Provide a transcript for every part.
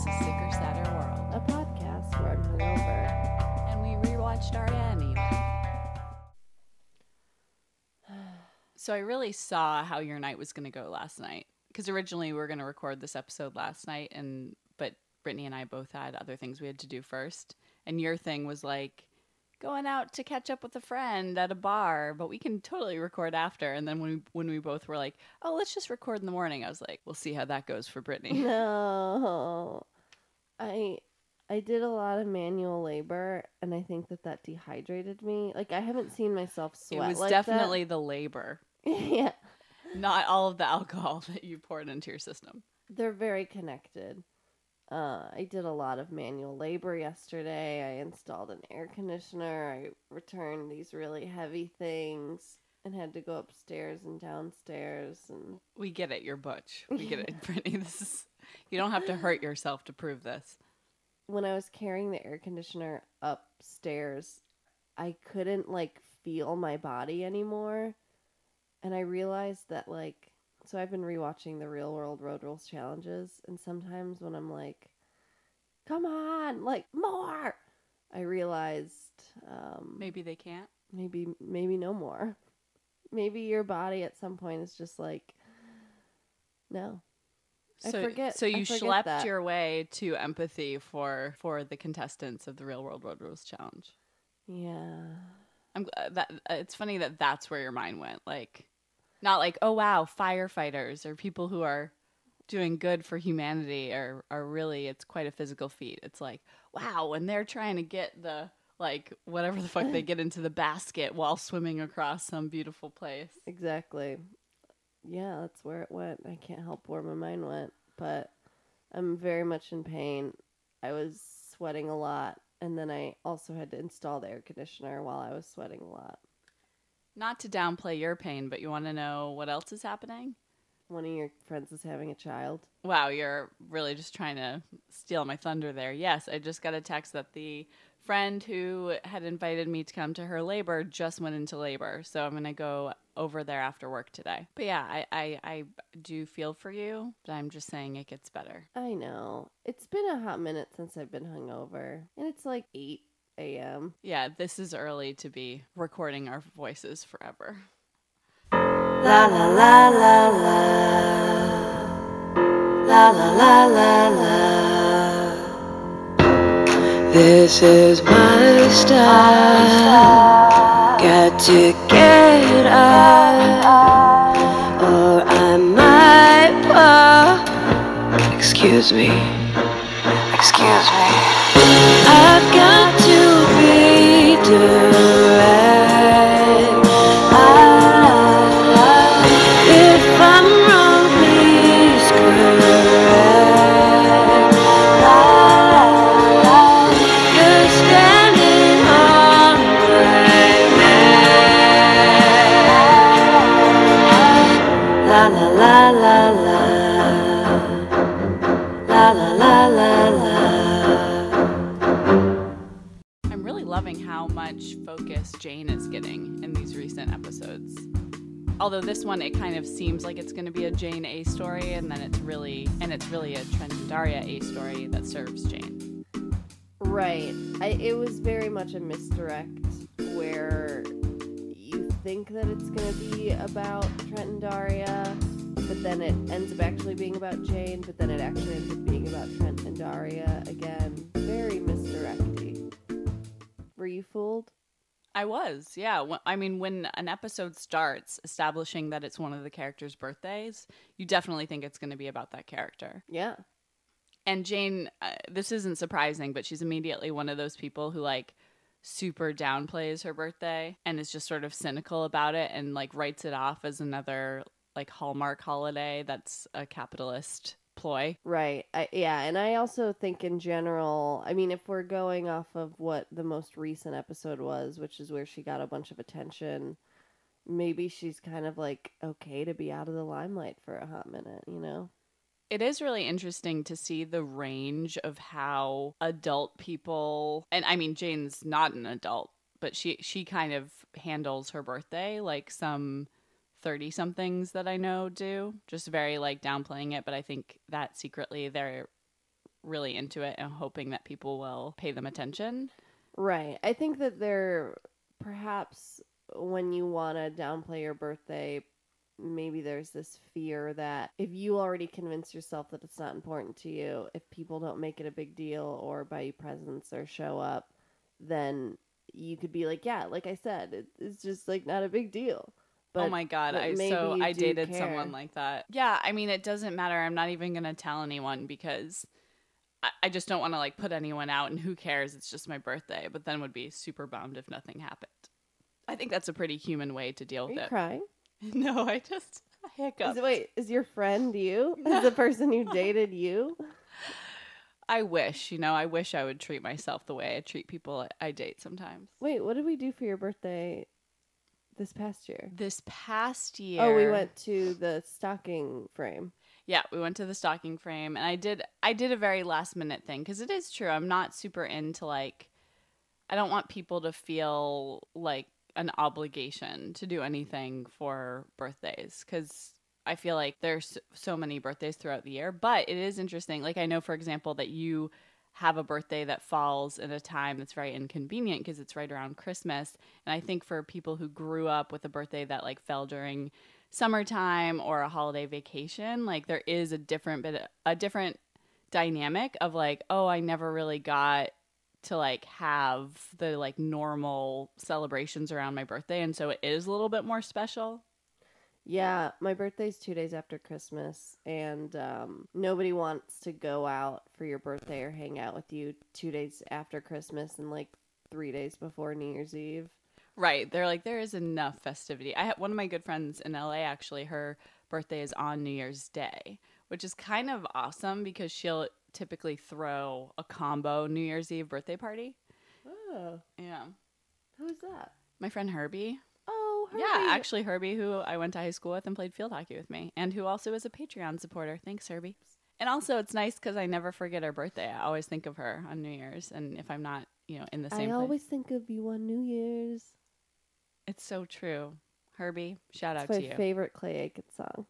Is Sicker Sadder World, a podcast where I'm hungover. and we rewatched Daria anyway. So I really saw how your night was going to go last night because originally we were going to record this episode last night, and but Brittany and I both had other things we had to do first, and your thing was like going out to catch up with a friend at a bar, but we can totally record after. And then when we, when we both were like, oh, let's just record in the morning, I was like, we'll see how that goes for Brittany. No, I I did a lot of manual labor, and I think that that dehydrated me. Like I haven't seen myself sweat. it was like definitely the labor, yeah. not all of the alcohol that you poured into your system. They're very connected. Uh, I did a lot of manual labor yesterday. I installed an air conditioner. I returned these really heavy things and had to go upstairs and downstairs and We get it, you're butch. We get it, Brittany. This is you don't have to hurt yourself to prove this. when I was carrying the air conditioner upstairs, I couldn't like feel my body anymore. And I realized that like so I've been rewatching the real world road rules challenges and sometimes when I'm like come on, like more, I realized um Maybe they can't. maybe maybe no more. Maybe your body at some point is just like no. I forget- So you forget schlepped that. your way to empathy for for the contestants of the Real World Road Rules Challenge. Yeah. I'm glad that uh, it's funny that that's where your mind went. Like, not like oh wow, firefighters or people who are doing good for humanity are are really it's quite a physical feat. It's like wow, when they're trying to get the like whatever the fuck they get into the basket while swimming across some beautiful place. Exactly. Yeah, that's where it went. I can't help where my mind went, but I'm very much in pain. I was sweating a lot, and then I also had to install the air conditioner while I was sweating a lot. Not to downplay your pain, but you want to know what else is happening? One of your friends is having a child. Wow, you're really just trying to steal my thunder there. Yes, I just got a text that the friend who had invited me to come to her labor just went into labor. So I'm going to go over there after work today. But yeah, I, I, I do feel for you, but I'm just saying it gets better. I know. It's been a hot minute since I've been hungover, and it's like 8 a.m. Yeah, this is early to be recording our voices forever. La la la la la. La la la la la. This is my style. Got to get up, or I might pop. Excuse me. Excuse me. I've got to be is getting in these recent episodes. Although this one, it kind of seems like it's going to be a Jane A story, and then it's really, and it's really a Trent and Daria A story that serves Jane. Right. I, it was very much a misdirect where you think that it's going to be about Trent and Daria, but then it ends up actually being about Jane, but then it actually ends up being about Trent and Daria again. Very misdirecty. Were you fooled? I was, yeah. I mean, when an episode starts establishing that it's one of the characters' birthdays, you definitely think it's going to be about that character. Yeah. And Jane, uh, this isn't surprising, but she's immediately one of those people who like super downplays her birthday and is just sort of cynical about it and like writes it off as another like Hallmark holiday that's a capitalist ploy. Right. I, yeah, and I also think in general, I mean, if we're going off of what the most recent episode was, which is where she got a bunch of attention, maybe she's kind of like okay to be out of the limelight for a hot minute, you know? It is really interesting to see the range of how adult people and I mean Jane's not an adult, but she she kind of handles her birthday like some 30 somethings that I know do, just very like downplaying it, but I think that secretly they're really into it and hoping that people will pay them attention. Right. I think that they're perhaps when you want to downplay your birthday, maybe there's this fear that if you already convince yourself that it's not important to you, if people don't make it a big deal or buy you presents or show up, then you could be like, yeah, like I said, it, it's just like not a big deal. Oh but oh my god, I so I dated care. someone like that. Yeah, I mean it doesn't matter. I'm not even gonna tell anyone because I, I just don't want to like put anyone out. And who cares? It's just my birthday. But then would be super bummed if nothing happened. I think that's a pretty human way to deal Are with you it. crying? no, I just hiccup. Wait, is your friend you? Is the person who dated you? I wish, you know, I wish I would treat myself the way I treat people I date sometimes. Wait, what did we do for your birthday this past year? This past year, Oh, we went to the stocking frame. Yeah, we went to the stocking frame, and I did. I did a very last minute thing because it is true. I'm not super into like. I don't want people to feel like an obligation to do anything for birthdays because I feel like there's so many birthdays throughout the year. But it is interesting. Like I know, for example, that you have a birthday that falls in a time that's very inconvenient because it's right around Christmas. And I think for people who grew up with a birthday that like fell during summertime or a holiday vacation, like there is a different bit a different dynamic of like, oh, I never really got to like have the like normal celebrations around my birthday and so it is a little bit more special. Yeah, my birthday's two days after Christmas, and um, nobody wants to go out for your birthday or hang out with you two days after Christmas and like three days before New Year's Eve. Right. They're like, there is enough festivity. I have one of my good friends in LA actually, her birthday is on New Year's Day, which is kind of awesome because she'll typically throw a combo New Year's Eve birthday party. Oh, Yeah. who's that? My friend Herbie. Herbie. Yeah, actually, Herbie, who I went to high school with and played field hockey with me, and who also is a Patreon supporter. Thanks, Herbie. And also, it's nice because I never forget her birthday. I always think of her on New Year's, and if I'm not, you know, in the I same place, I always think of you on New Year's. it's so true. Herbie, shout It's out to you. favorite Clay Aiken song.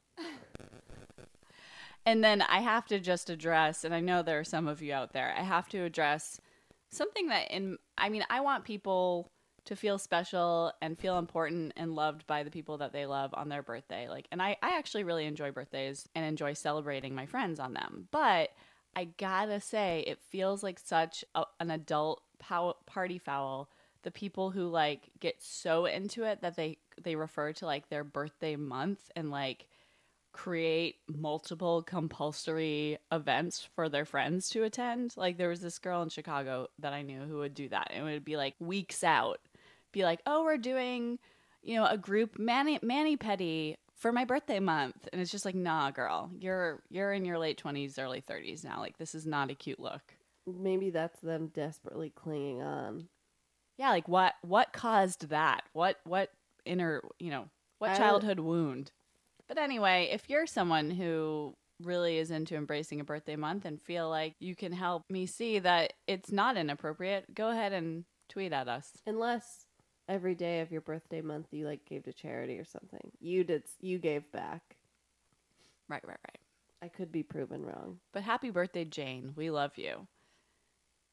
And then I have to just address, and I know there are some of you out there, I have to address something that in I mean, I want people to feel special and feel important and loved by the people that they love on their birthday. Like and I, I actually really enjoy birthdays and enjoy celebrating my friends on them. But I gotta say, it feels like such a, an adult pow- party foul. The people who like get so into it that they they refer to like their birthday month and like create multiple compulsory events for their friends to attend. Like there was this girl in Chicago that I knew who would do that. And it would be like weeks out. Be like, "Oh, we're doing, you know, a group mani mani petty for my birthday month." And it's just like, "Nah, girl. You're you're in your late 20s, early 30s now. Like this is not a cute look." Maybe that's them desperately clinging on. Yeah, like what what caused that? What what inner, you know, what childhood wound? But anyway, if you're someone who really is into embracing a birthday month and feel like you can help me see that it's not inappropriate, go ahead and tweet at us. Unless every day of your birthday month you like gave to charity or something. You did you gave back. Right, right, right. I could be proven wrong. But happy birthday, Jane. We love you.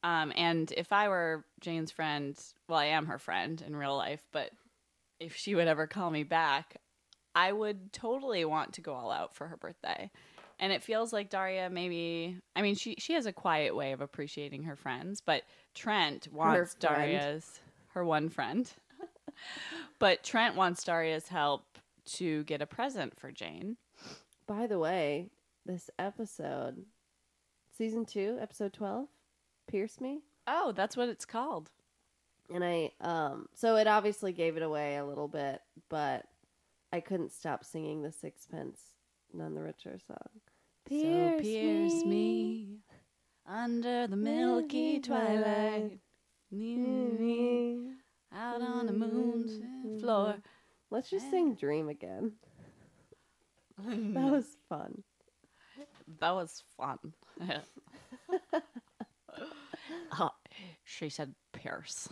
Um, and if I were Jane's friend, well, I am her friend in real life, but if she would ever call me back, I would totally want to go all out for her birthday. And it feels like Daria maybe I mean she she has a quiet way of appreciating her friends, but Trent wants. Daria's her one friend. But Trent wants Daria's help to get a present for Jane. By the way, this episode, season two, episode twelve, Pierce Me. Oh, that's what it's called. And I um so it obviously gave it away a little bit, but I couldn't stop singing the Sixpence None the Richer song. so pierce me under the milky twilight, Me. Out on the moon's floor. Let's just sing Dream again. That was fun. That was fun. oh, she said Pierce.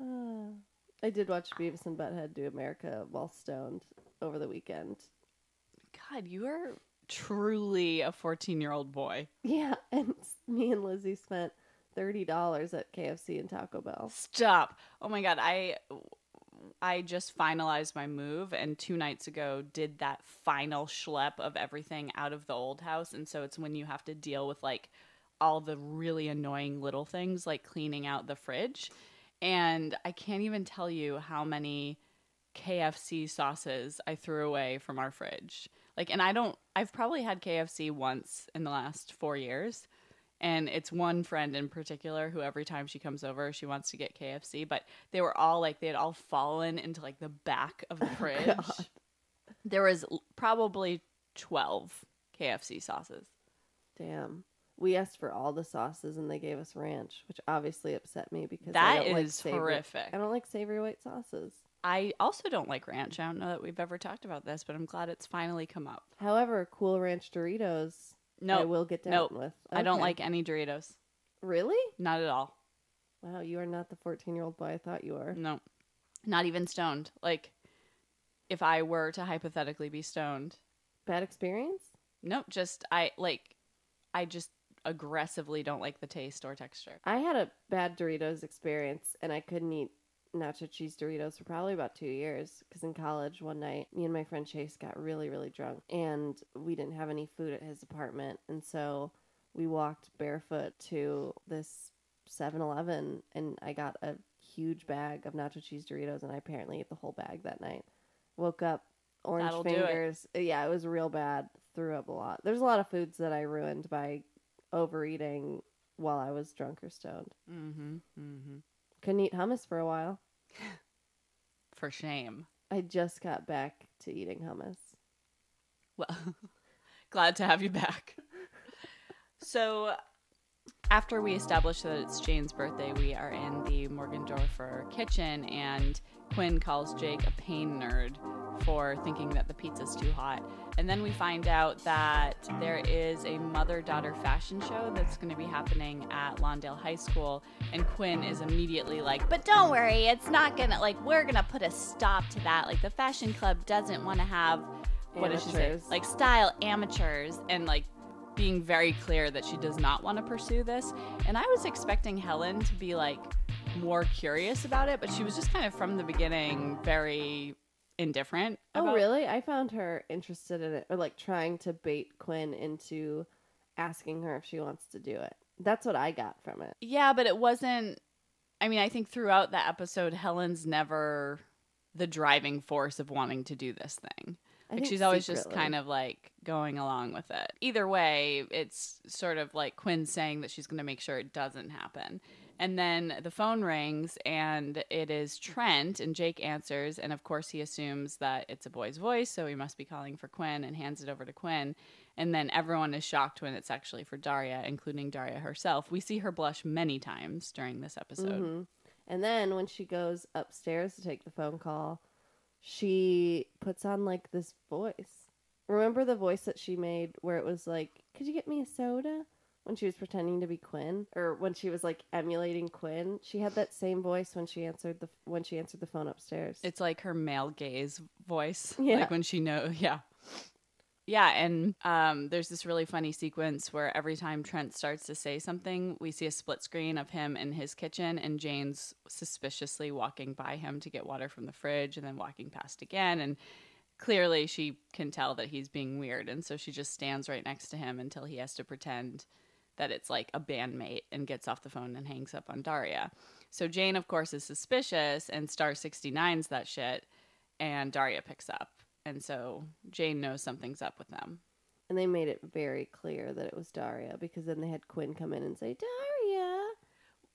Ah. I did watch Beavis and Butthead do America while stoned over the weekend. God, you are truly a 14 year old boy. Yeah, and me and Lizzie spent thirty dollars at KFC and Taco Bell. Stop. Oh my god, I I just finalized my move and 2 nights ago did that final schlep of everything out of the old house and so it's when you have to deal with like all the really annoying little things like cleaning out the fridge and I can't even tell you how many KFC sauces I threw away from our fridge. Like and I don't I've probably had KFC once in the last 4 years and it's one friend in particular who every time she comes over she wants to get KFC but they were all like they had all fallen into like the back of the oh, fridge God. there was probably 12 KFC sauces Damn. We asked for all the sauces and they gave us ranch, which obviously upset me because I That don't like savory- horrific I don't like savory white sauces. I also don't like ranch I don't know that we've ever talked about this but I'm glad it's finally come up However, Cool Ranch Doritos, I no will get down nope. with. I don't like any Doritos Really? not at all Wow, you are not the fourteen-year-old boy I thought you were. no not even stoned like if I were to hypothetically be stoned Bad experience? Nope, just I like I just aggressively don't like the taste or texture. I had a bad Doritos experience, and I couldn't eat nacho cheese Doritos for probably about two years. Because in college, one night, me and my friend Chase got really, really drunk, and we didn't have any food at his apartment, and so we walked barefoot to this 7-Eleven, and I got a huge bag of nacho cheese Doritos, and I apparently ate the whole bag that night. Woke up, orange That'll do it. fingers. Yeah, it was real bad. Threw up a lot. There's a lot of foods that I ruined by overeating while I was drunk or stoned. Mm-hmm. Mm-hmm. Couldn't eat hummus for a while. For shame. I just got back to eating hummus. Well, glad to have you back. So, after we establish that it's Jane's birthday, we are in the Morgendorffer kitchen, and Quinn calls Jake a pain nerd for thinking that the pizza's too hot. And then we find out that there is a mother daughter fashion show that's going to be happening at Lawndale High School. And Quinn is immediately like, But don't worry, it's not going to, like, we're going to put a stop to that. Like, the fashion club doesn't want to have, what does she say? Like, style amateurs. And, like, being very clear that she does not want to pursue this. And I was expecting Helen to be like more curious about it, but she was just kind of from the beginning very indifferent. Oh, about- really? I found her interested in it, or like trying to bait Quinn into asking her if she wants to do it. That's what I got from it. Yeah, but it wasn't. I mean, I think throughout the episode, Helen's never the driving force of wanting to do this thing. I Like she's always just kind of like going along with it. Either way, it's sort of like Quinn saying that she's going to make sure it doesn't happen. And then the phone rings and it is Trent and Jake answers and of course he assumes that it's a boy's voice, so he must be calling for Quinn and hands it over to Quinn. And then everyone is shocked when it's actually for Daria, including Daria herself. We see her blush many times during this episode. Mhm. And then when she goes upstairs to take the phone call, she puts on like this voice. Remember the voice that she made where it was like, "Could you get me a soda?" When she was pretending to be Quinn, or when she was like emulating Quinn, she had that same voice when she answered the when she answered the phone upstairs. It's like her male gaze voice. Yeah. Like when she know yeah. Yeah, and um, there's this really funny sequence where every time Trent starts to say something, we see a split screen of him in his kitchen and Jane's suspiciously walking by him to get water from the fridge and then walking past again. And clearly she can tell that he's being weird. And so she just stands right next to him until he has to pretend that it's like a bandmate and gets off the phone and hangs up on Daria. So Jane, of course, is suspicious and Star 69's that shit, and Daria picks up. And so Jane knows something's up with them. and they made it very clear that it was Daria because then they had Quinn come in and say, "Daria."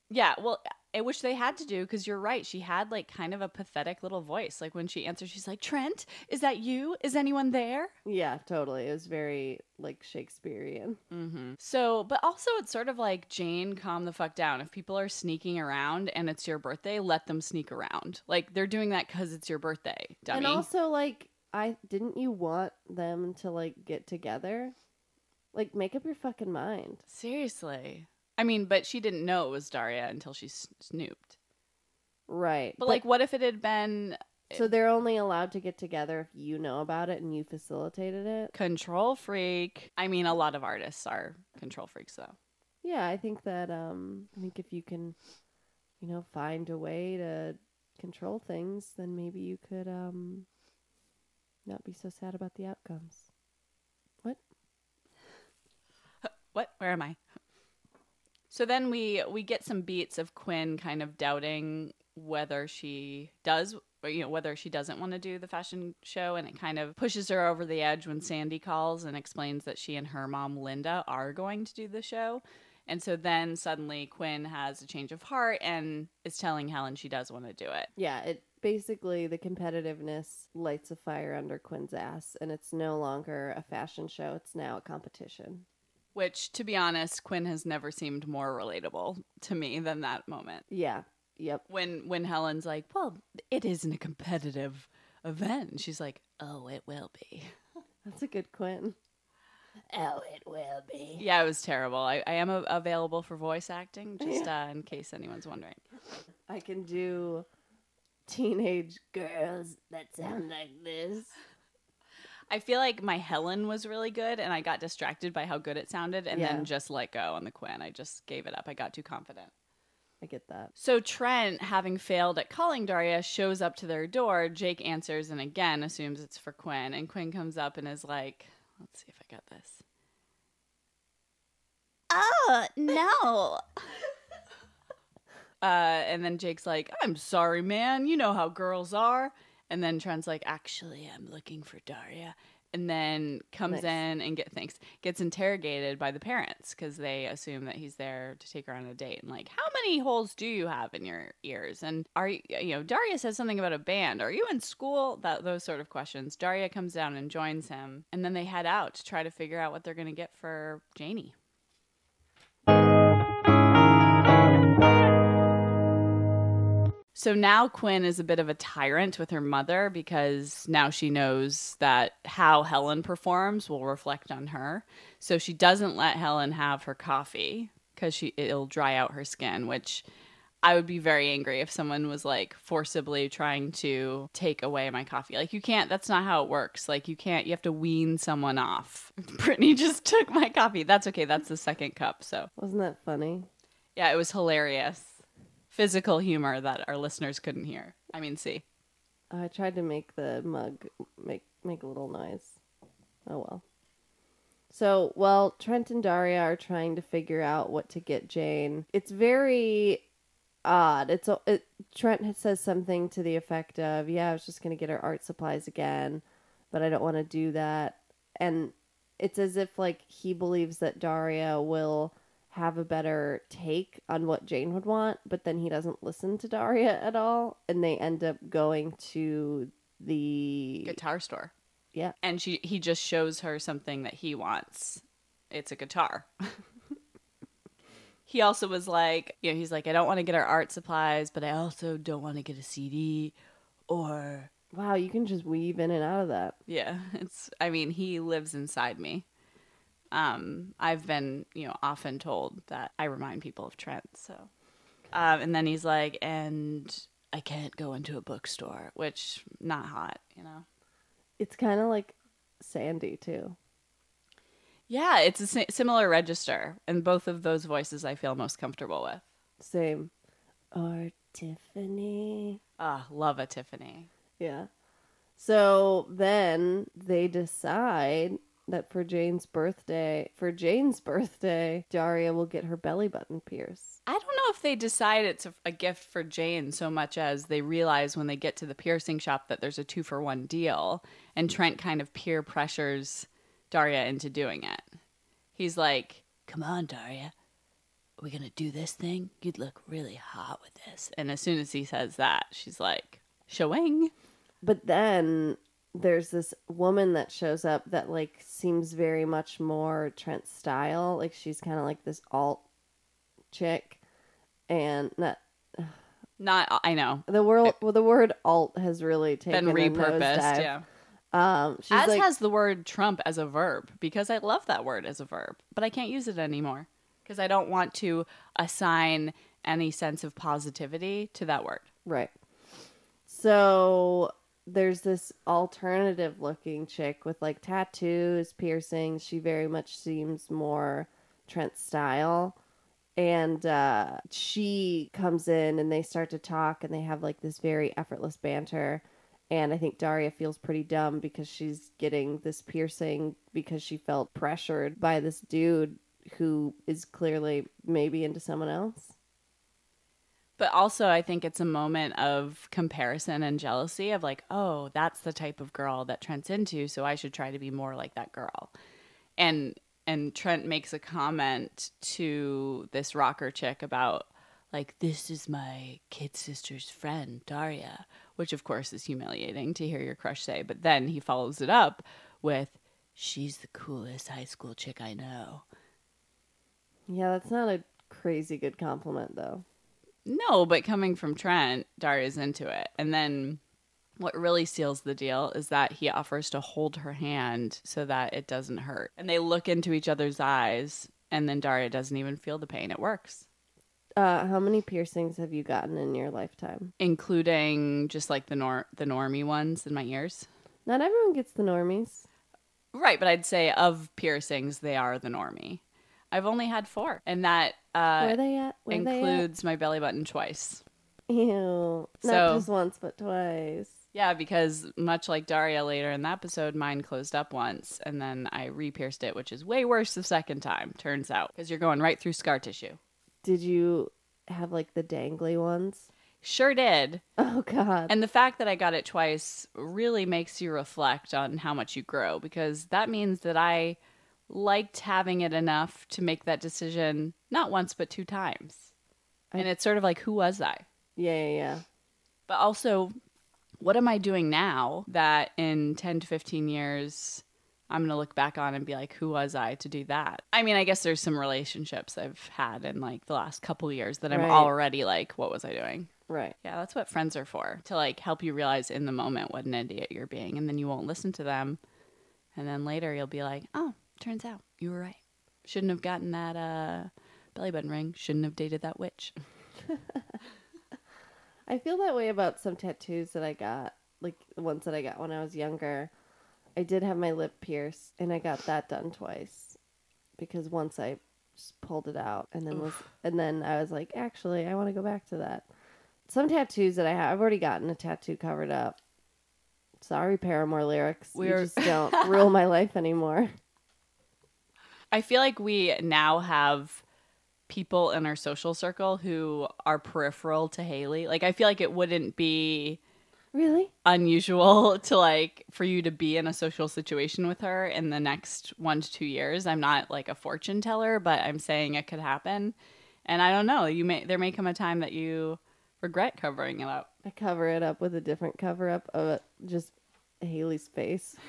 Yeah, well, I wish they had to do because you're right. She had like kind of a pathetic little voice. Like when she answers, she's like, Trent, is that you? Is anyone there? Yeah, totally. It was very like Shakespearean. Mm-hmm. So, but also it's sort of like Jane, calm the fuck down. If people are sneaking around and it's your birthday, let them sneak around. Like they're doing that because it's your birthday, dummy. And also, like, I didn't you want them to like get together? Like, make up your fucking mind. Seriously. I mean, but she didn't know it was Daria until she snooped. Right. But, like, what if it had been So they're only allowed to get together if you know about it and you facilitated it. control freak. I mean, a lot of artists are control freaks, though. Yeah, I think that um I think if you can, you know, find a way to control things, then maybe you could um not be so sad about the outcomes. What? What? Where am I? So then we we get some beats of Quinn kind of doubting whether she does or you know whether she doesn't want to do the fashion show and it kind of pushes her over the edge when Sandi calls and explains that she and her mom Linda are going to do the show. And so then suddenly Quinn has a change of heart and is telling Helen she does want to do it. Yeah, it basically the competitiveness lights a fire under Quinn's ass and it's no longer a fashion show, it's now a competition. Which, to be honest, Quinn has never seemed more relatable to me than that moment. Yeah. Yep. when when Helen's like, "Well, it isn't a competitive event," she's like, "Oh, it will be." That's a good Quinn. Oh, it will be. Yeah, it was terrible. I, I am a- available for voice acting, just uh, in case anyone's wondering. I can do teenage girls that sound like this. I feel like my Helen was really good, and I got distracted by how good it sounded, and Yeah. then just let go on the Quinn. I just gave it up. I got too confident. I get that. So Trent, having failed at calling Daria, shows up to their door. Jake answers and again assumes it's for Quinn. And Quinn comes up and is like, let's see if I got this. Oh, no. uh, and then Jake's like, I'm sorry, man. You know how girls are. And then Trent's like, actually, I'm looking for Daria. And then comes Nice. in and get thanks gets interrogated by the parents because they assume that he's there to take her on a date. And like how many holes do you have in your ears? And are you you know Daria says something about a band. Are you in school? That those sort of questions. Daria comes down and joins him. And then they head out to try to figure out what they're gonna get for Janie So now Quinn is a bit of a tyrant with her mother because now she knows that how Helen performs will reflect on her. So she doesn't let Helen have her coffee because she it'll dry out her skin, which I would be very angry if someone was like forcibly trying to take away my coffee. Like you can't that's not how it works. Like you can't you have to wean someone off. Brittany just took my coffee. That's okay. That's the second cup. So Wasn't that funny? yeah, it was hilarious. Physical humor that our listeners couldn't hear. I mean, see. I tried to make the mug make make a little noise. Oh well. So, while Trent and Daria are trying to figure out what to get Jane, it's very odd. It's a- it, Trent says something to the effect of, "Yeah, I was just going to get her art supplies again, but I don't want to do that." And it's as if like he believes that Daria will have a better take on what Jane would want, but then he doesn't listen to Daria at all, and they end up going to the Guitar store. yeah. And she he just shows her something that he wants. It's a guitar. he also was like, you know, he's like, I don't want to get her art supplies, but I also don't want to get a CD or Wow, you can just weave in and out of that. yeah, it's I mean, he lives inside me. Um, I've been, you know, often told that I remind people of Trent, so um, and then he's like, and I can't go into a bookstore, which not hot, you know. It's kind of like Sandi too. Yeah, it's a si- similar register, and both of those voices I feel most comfortable with. Same. Or Tiffany. Ah, love a Tiffany. Yeah. So then they decide that for Jane's birthday, for Jane's birthday, Daria will get her belly button pierced. I don't know if they decide it's a, a gift for Jane so much as they realize when they get to the piercing shop that there's a two for one deal, and hmm. Trent kind of peer pressures Daria into doing it. He's like, "Come on, Daria, are we gonna do this thing? You'd look really hot with this." And as soon as he says that, she's like, "Showing." But then there's this woman that shows up that like seems very much more Trent style. Like she's kind of like this alt chick, and not Not, I know, the word. Well, the word alt has really taken been a repurposed. Yeah. Um, she's As like, has the word Trump as a verb because I love that word as a verb, but I can't use it anymore because I don't want to assign any sense of positivity to that word. Right. So there's this alternative looking chick with like tattoos, piercings. She very much seems more Trent style. And uh, she comes in and they start to talk and they have like this very effortless banter. And I think Daria feels pretty dumb because she's getting this piercing because she felt pressured by this dude who is clearly maybe into someone else. But also, I think it's a moment of comparison and jealousy of like, oh, that's the type of girl that Trent's into, so I should try to be more like that girl. And and Trent makes a comment to this rocker chick about like, this is my kid sister's friend, Daria, which of course is humiliating to hear your crush say. But then he follows it up with, she's the coolest high school chick I know. Yeah, that's not a crazy good compliment though. No, but coming from Trent, Daria's into it. And then what really seals the deal is that he offers to hold her hand so that it doesn't hurt. And they look into each other's eyes, and then Daria doesn't even feel the pain. It works, Uh, how many piercings have you gotten in your lifetime? including just like the nor- the normie ones in my ears. Not everyone gets the normies. Right, but I'd say of piercings, they are the normie. I've only had four, and that uh, Where they at? Where they includes my belly button twice. Ew. Not So- just once, but twice. Yeah, because much like Daria later in the episode, mine closed up once and then I re pierced it, which is way worse the second time, turns out, because you're going right through scar tissue. Did you have like the dangly ones? Sure did. Oh God. And the fact that I got it twice really makes you reflect on how much you grow because that means that I liked having it enough to make that decision not once, but two times. I- And it's sort of like, who was I? yeah, yeah, yeah. But also, what am I doing now that in 10 to 15 years I'm going to look back on and be like, who was I to do that? I mean, I guess there's some relationships I've had in like the last couple years that I'm Right. already like, what was I doing? Right. Yeah, that's what friends are for to like help you realize in the moment what an idiot you're being. And then you won't listen to them. And then later you'll be like, oh, turns out you were right. Shouldn't have gotten that uh, belly button ring. Shouldn't have dated that witch. I feel that way about some tattoos that I got, like the ones that I got when I was younger. I did have my lip pierced, and I got that done twice because once I just pulled it out, and then was, and then I was like, actually, I want to go back to that. Some tattoos that I have, I've already gotten a tattoo covered up. Sorry, Paramore lyrics. We're- just don't rule my life anymore. I feel like we now have people in our social circle who are peripheral to Haley. Like I feel like it wouldn't be Really? unusual to like for you to be in a social situation with her in the next 1 to 2 years. I'm not like a fortune teller, but I'm saying it could happen. And I don't know, you may there may come a time that you regret covering it up. I cover it up with a different cover up of just Haley's face.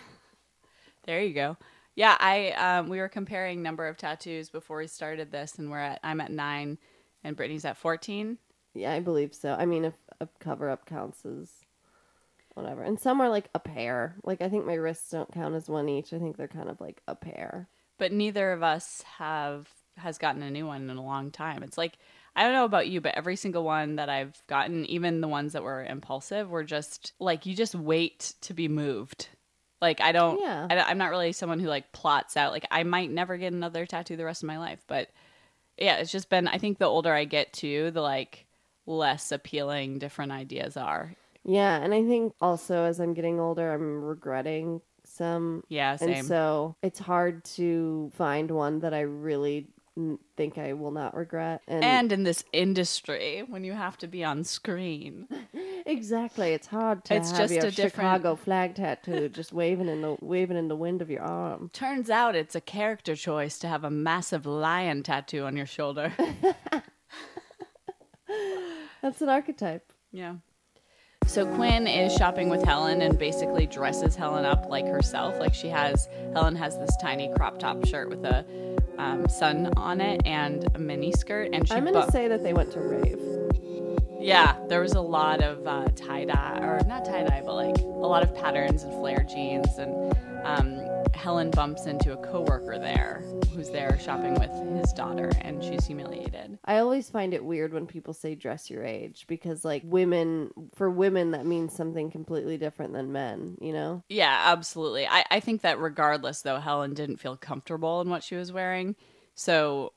There you go. Yeah, I um, we were comparing number of tattoos before we started this, and we're at I'm at nine, and Brittany's at fourteen. Yeah, I believe so. I mean, if a cover up counts as whatever, and some are like a pair. Like I think my wrists don't count as one each. I think they're kind of like a pair. But neither of us have has gotten a new one in a long time. It's like I don't know about you, but every single one that I've gotten, even the ones that were impulsive, were just like you just wait to be moved. Like I don't, Yeah. I, am not really someone who like plots out. Like I might never get another tattoo the rest of my life, but yeah, it's just been. I think the older I get too, the like less appealing different ideas are. Yeah, and I think also as I'm getting older, I'm regretting some. Yeah, same. And so it's hard to find one that I really think I will not regret. And, and in this industry, when you have to be on screen, exactly, it's hard to It's have just your a different- Chicago flag tattoo just waving in the waving in the wind of your arm. turns out it's a character choice to have a massive lion tattoo on your shoulder. That's an archetype. yeah. So Quinn is shopping with Helen and basically dresses Helen up like herself. Like she has, Helen has this tiny crop top shirt with a um, sun on it and a mini skirt, and she. I'm gonna bu- say that they went to rave. Yeah, there was a lot of uh, tie dye, or not tie dye, but like a lot of patterns and flare jeans. And um, Helen bumps into a coworker there who's there shopping with his daughter and she's humiliated. I always find it weird when people say dress your age because, like, women, for women, that means something completely different than men, you know? Yeah, absolutely. I, I think that regardless, though, Helen didn't feel comfortable in what she was wearing. So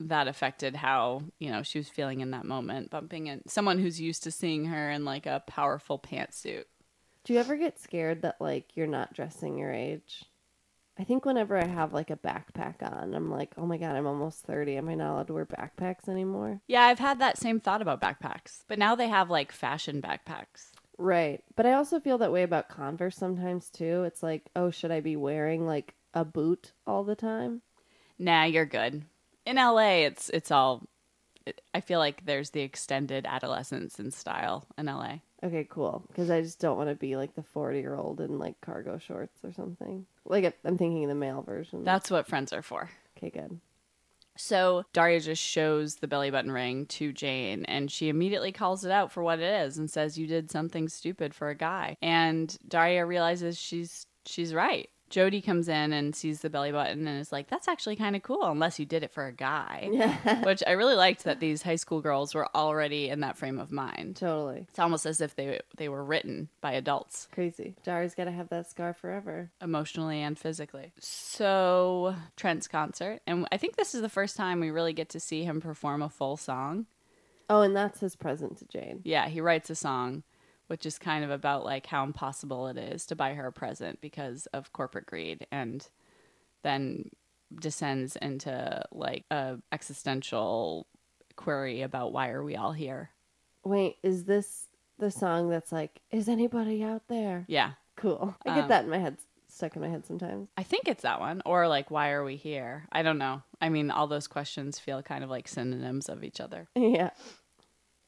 that affected how, you know, she was feeling in that moment, bumping in someone who's used to seeing her in like a powerful pantsuit. Do you ever get scared that, like, you're not dressing your age? I think whenever I have, like, a backpack on, I'm like, oh my God, I'm almost 30. Am I not allowed to wear backpacks anymore? Yeah, I've had that same thought about backpacks, but now they have like fashion backpacks. Right. But I also feel that way about Converse sometimes, too. It's like, oh, should I be wearing, like, a boot all the time? Nah, you're good. In LA, it's it's all. It, I feel like there's the extended adolescence in style in LA. Okay, cool. Because I just don't want to be like the 40 year old in like cargo shorts or something. Like, I'm thinking the male version. That's what friends are for. okay, good. So Daria just shows the belly button ring to Jane, and she immediately calls it out for what it is and says, "You did something stupid for a guy." And Daria realizes she's she's right. Jodie comes in and sees the belly button and is like, "That's actually kind of cool, unless you did it for a guy." Yeah. Which I really liked that these high school girls were already in that frame of mind. totally. It's almost as if they they were written by adults, Crazy. Daria's got to have that scar forever. emotionally and physically. So Trent's concert, and I think this is the first time we really get to see him perform a full song. Oh, and that's his present to Jane. Yeah, he writes a song, which is kind of about like how impossible it is to buy her a present because of corporate greed, and then descends into like a existential query about why are we all here? Wait, is this the song that's like, is anybody out there? Yeah, Cool. I get Um, that in my head, stuck in my head sometimes. I think it's that one, or like why are we here? I don't know. I mean, all those questions feel kind of like synonyms of each other. yeah.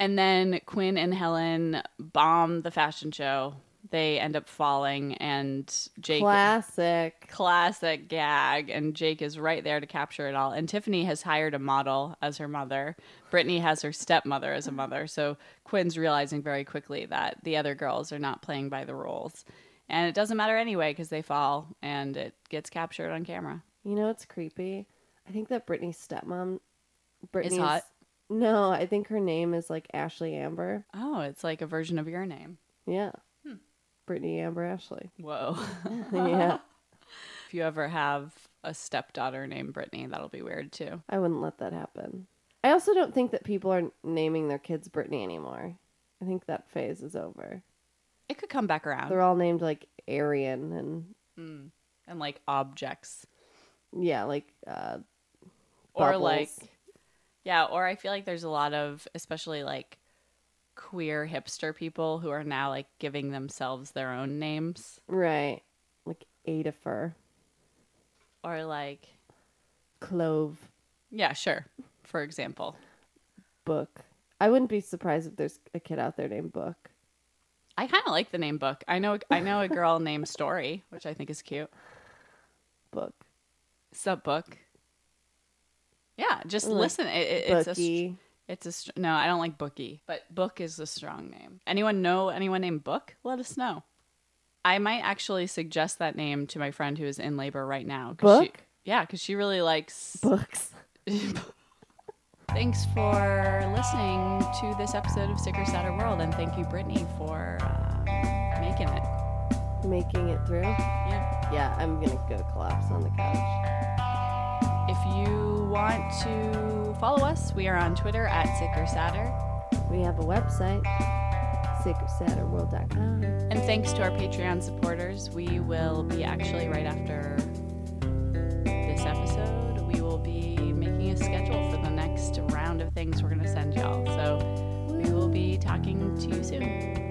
And then Quinn and Helen bomb the fashion show. They end up falling, and Jake Classic. classic gag and jake is right there to capture it all and tiffany has hired a model as her mother brittany has her stepmother as a mother so quinn's realizing very quickly that the other girls are not playing by the rules and it doesn't matter anyway because they fall and it gets captured on camera You know it's creepy? I think that Brittany's stepmom. Brittany's, hot? No, I think her name is like Ashley Amber. oh it's like a version of your name Yeah. Hmm. Brittany Amber Ashley. whoa yeah. if you ever have a stepdaughter named brittany that'll be weird too I wouldn't let that happen. I also don't think that people are naming their kids Brittany anymore. I think that phase is over. it could come back around They're all named like Arian and Mm. and like objects yeah, like uh or bubbles. like yeah or i feel like there's a lot of especially like queer hipster people who are now like giving themselves their own names. Right, like Adafur, or like Clove, yeah sure. For example. Book. I wouldn't be surprised if there's a kid out there named Book. i kind of like the name book. I know i know a girl named story which i think is cute. Book. sub book yeah just Like listen it, it, it's a Bookie. it's a str- no i don't like bookie but book is a strong name anyone know anyone named book let us know i might actually suggest that name to my friend who is in labor right now 'cause she- Book? yeah because she really likes Books. thanks for listening to this episode of sicker sadder world and thank you brittany for uh, making it Making it through. yeah Yeah, I'm gonna go collapse on the couch. If you want to follow us we are on twitter at sicker sadder We have a website, sickersadderworld.com. And thanks to our Patreon supporters, we will be actually right after this episode, we will be making a schedule for the next round of things we're going to send y'all. So we will be talking to you soon.